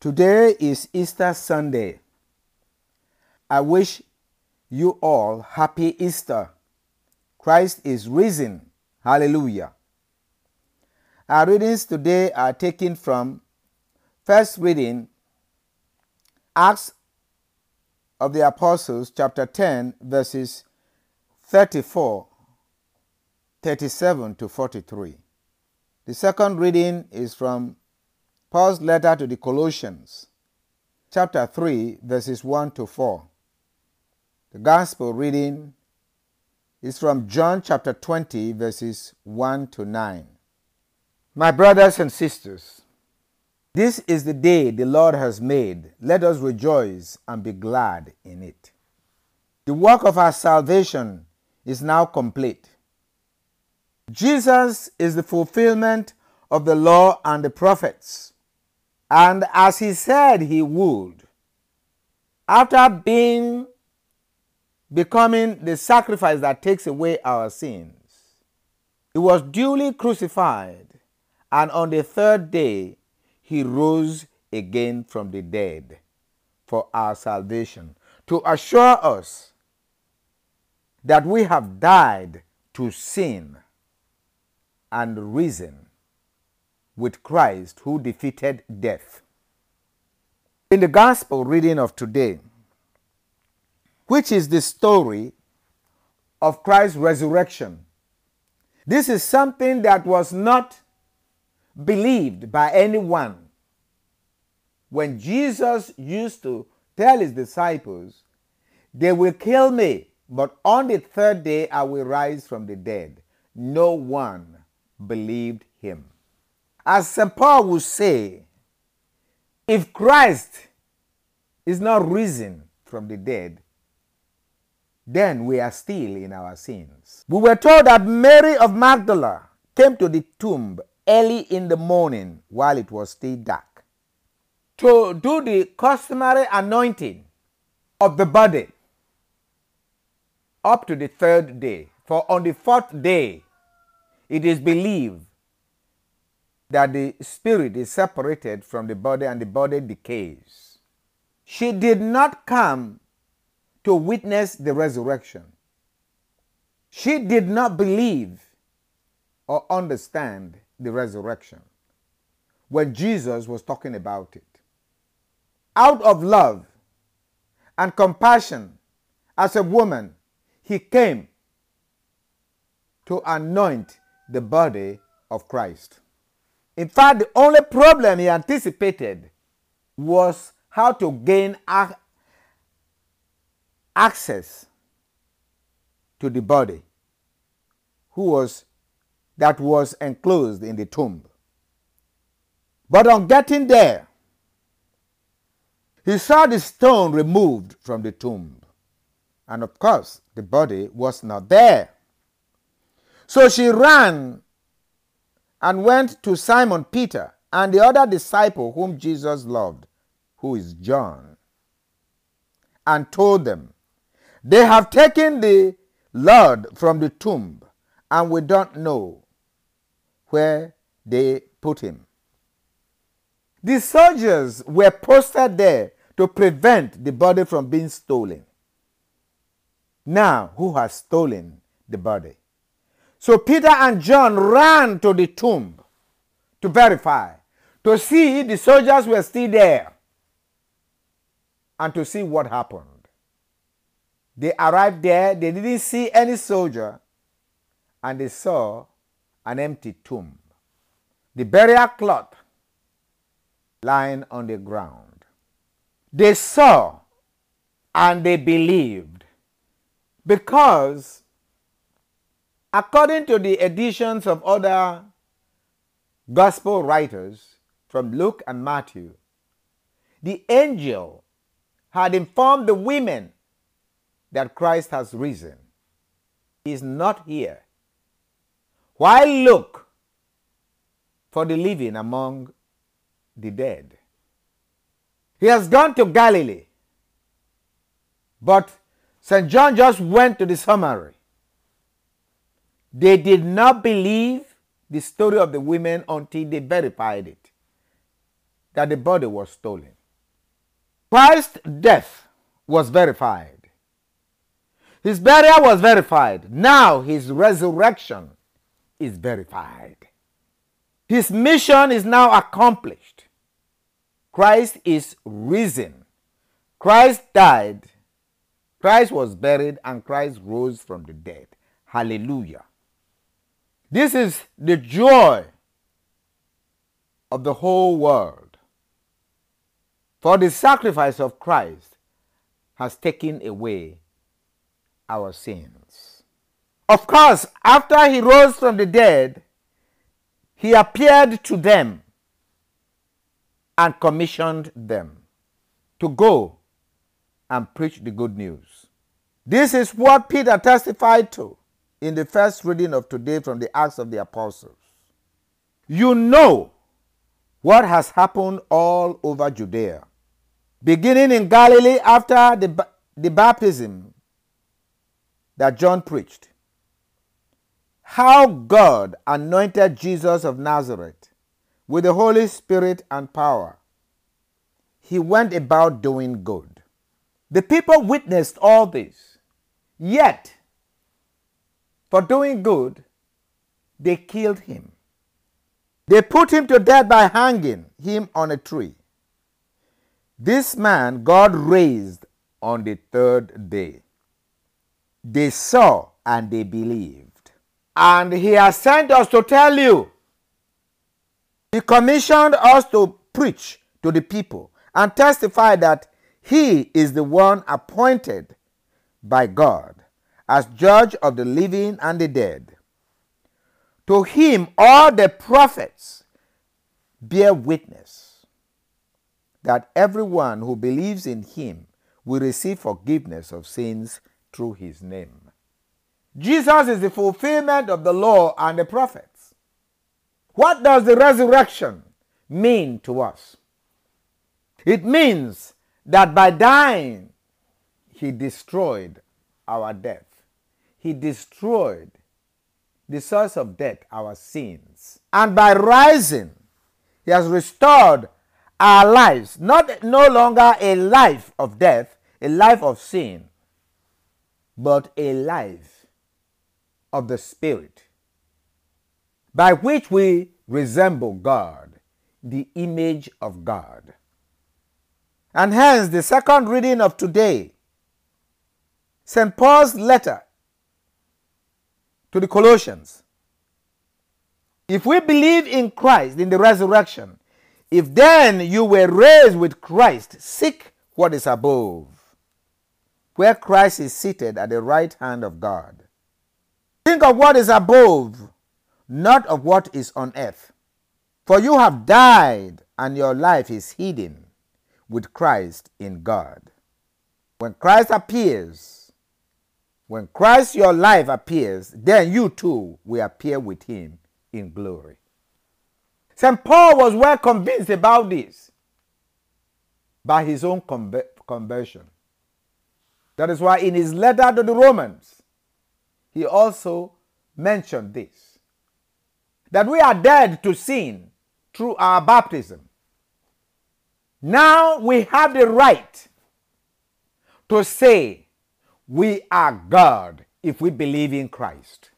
Today is Easter Sunday. I wish you all happy Easter. Christ is risen. Hallelujah. Our readings today are taken from first reading Acts of the Apostles chapter 10 verses 34 37 to 43. The second reading is from Paul's letter to the Colossians, chapter 3, verses 1 to 4. The gospel reading is from John chapter 20, verses 1 to 9. My brothers and sisters, this is the day the Lord has made. Let us rejoice and be glad in it. The work of our salvation is now complete. Jesus is the fulfillment of the law and the prophets. And as he said he would, after being becoming the sacrifice that takes away our sins, he was duly crucified, and on the third day he rose again from the dead for our salvation, to assure us that we have died to sin and risen with Christ who defeated death. In the gospel reading of today, which is the story of Christ's resurrection, this is something that was not believed by anyone. When Jesus used to tell his disciples, They will kill me, but on the third day I will rise from the dead. No one believed him. As St. Paul would say, if Christ is not risen from the dead, then we are still in our sins. We were told that Mary of Magdala came to the tomb early in the morning while it was still dark to do the customary anointing of the body up to the third day. For on the fourth day, it is believed that the spirit is separated from the body and the body decays. She did not come to witness the resurrection. She did not believe or understand the resurrection when Jesus was talking about it. Out of love and compassion, as a woman, he came to anoint the body of Christ. In fact, the only problem he anticipated was how to gain ac- access to the body who was that was enclosed in the tomb. But on getting there, he saw the stone removed from the tomb. And of course, the body was not there. So she ran and went to Simon Peter and the other disciple whom Jesus loved, who is John, and told them, They have taken the Lord from the tomb, and we don't know where they put him. The soldiers were posted there to prevent the body from being stolen. Now, who has stolen the body? So Peter and John ran to the tomb to verify, to see the soldiers were still there, and to see what happened. They arrived there, they didn't see any soldier, and they saw an empty tomb. The burial cloth lying on the ground. They saw and they believed because According to the editions of other gospel writers from Luke and Matthew, the angel had informed the women that Christ has risen. He is not here. Why look for the living among the dead? He has gone to Galilee. But St. John just went to the summary. They did not believe the story of the women until they verified it. that the body was stolen. Christ's death was verified. His burial was verified. Now his resurrection is verified. His mission is now accomplished. Christ is risen. Christ died. Christ was buried and Christ rose from the dead. Hallelujah. This is the joy of the whole world. For the sacrifice of Christ has taken away our sins. Of course, after he rose from the dead, he appeared to them and commissioned them to go and preach the good news. This is what Peter testified to in the first reading of today from the Acts of the Apostles. You know what has happened all over Judea, beginning in Galilee after the, the baptism that John preached. How God anointed Jesus of Nazareth with the Holy Spirit and power. He went about doing good. The people witnessed all this. Yet, for doing good, they killed him. They put him to death by hanging him on a tree. This man God raised on the third day. They saw and they believed. And he has sent us to tell you. He commissioned us to preach to the people and testify that he is the one appointed by God as judge of the living and the dead. To him, all the prophets bear witness that everyone who believes in him will receive forgiveness of sins through his name. Jesus is the fulfillment of the law and the prophets. What does the resurrection mean to us? It means that by dying, he destroyed our death. He destroyed the source of death, our sins. And by rising, he has restored our lives, not no longer a life of death, a life of sin, but a life of the Spirit, by which we resemble God, the image of God. And hence, the second reading of today, St. Paul's letter to the Colossians. If we believe in Christ, in the resurrection, if then you were raised with Christ, seek what is above where Christ is seated at the right hand of God. Think of what is above, not of what is on earth. For you have died, and your life is hidden with Christ in God. When Christ appears, when Christ your life appears, then you too will appear with him in glory. St. Paul was well convinced about this by his own conversion. That is why in his letter to the Romans, he also mentioned this that we are dead to sin through our baptism. Now we have the right to say we are God if we believe in Christ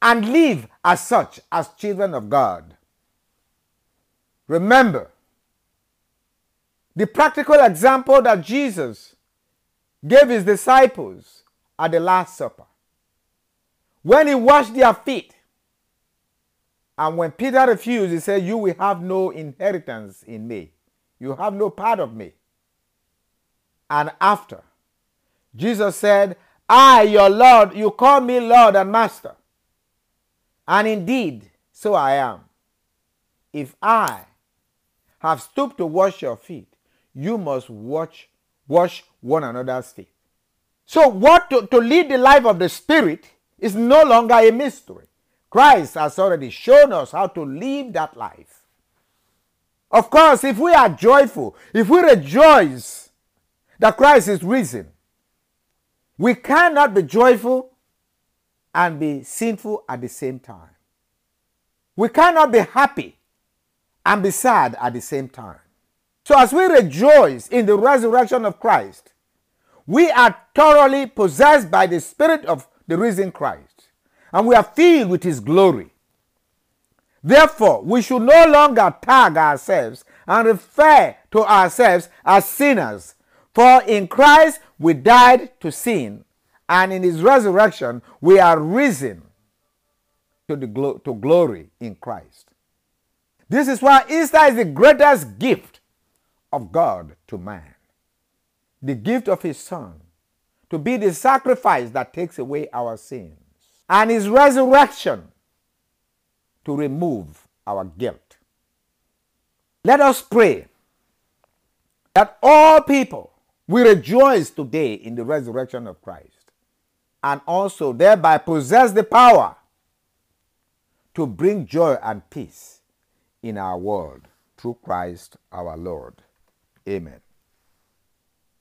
and live as such as children of God. Remember, the practical example that Jesus gave his disciples at the Last Supper. When he washed their feet, and when Peter refused, he said, You will have no inheritance in me. You have no part of me. And after, Jesus said, I, your Lord, you call me Lord and Master. And indeed, so I am. If I have stooped to wash your feet, you must watch wash one another's feet. So, what to, to lead the life of the Spirit is no longer a mystery. Christ has already shown us how to live that life. Of course, if we are joyful, if we rejoice that Christ is risen, we cannot be joyful and be sinful at the same time. We cannot be happy and be sad at the same time. So, as we rejoice in the resurrection of Christ, we are thoroughly possessed by the Spirit of the risen Christ, and we are filled with His glory. Therefore, we should no longer tag ourselves and refer to ourselves as sinners, for in Christ we died to sin, and in His resurrection we are risen to, the glo- to glory in Christ. This is why Easter is the greatest gift of God to man. The gift of his Son to be the sacrifice that takes away our sins, and his resurrection to remove our guilt. Let us pray that all people will rejoice today in the resurrection of Christ and also thereby possess the power to bring joy and peace in our world through Christ our Lord. Amen.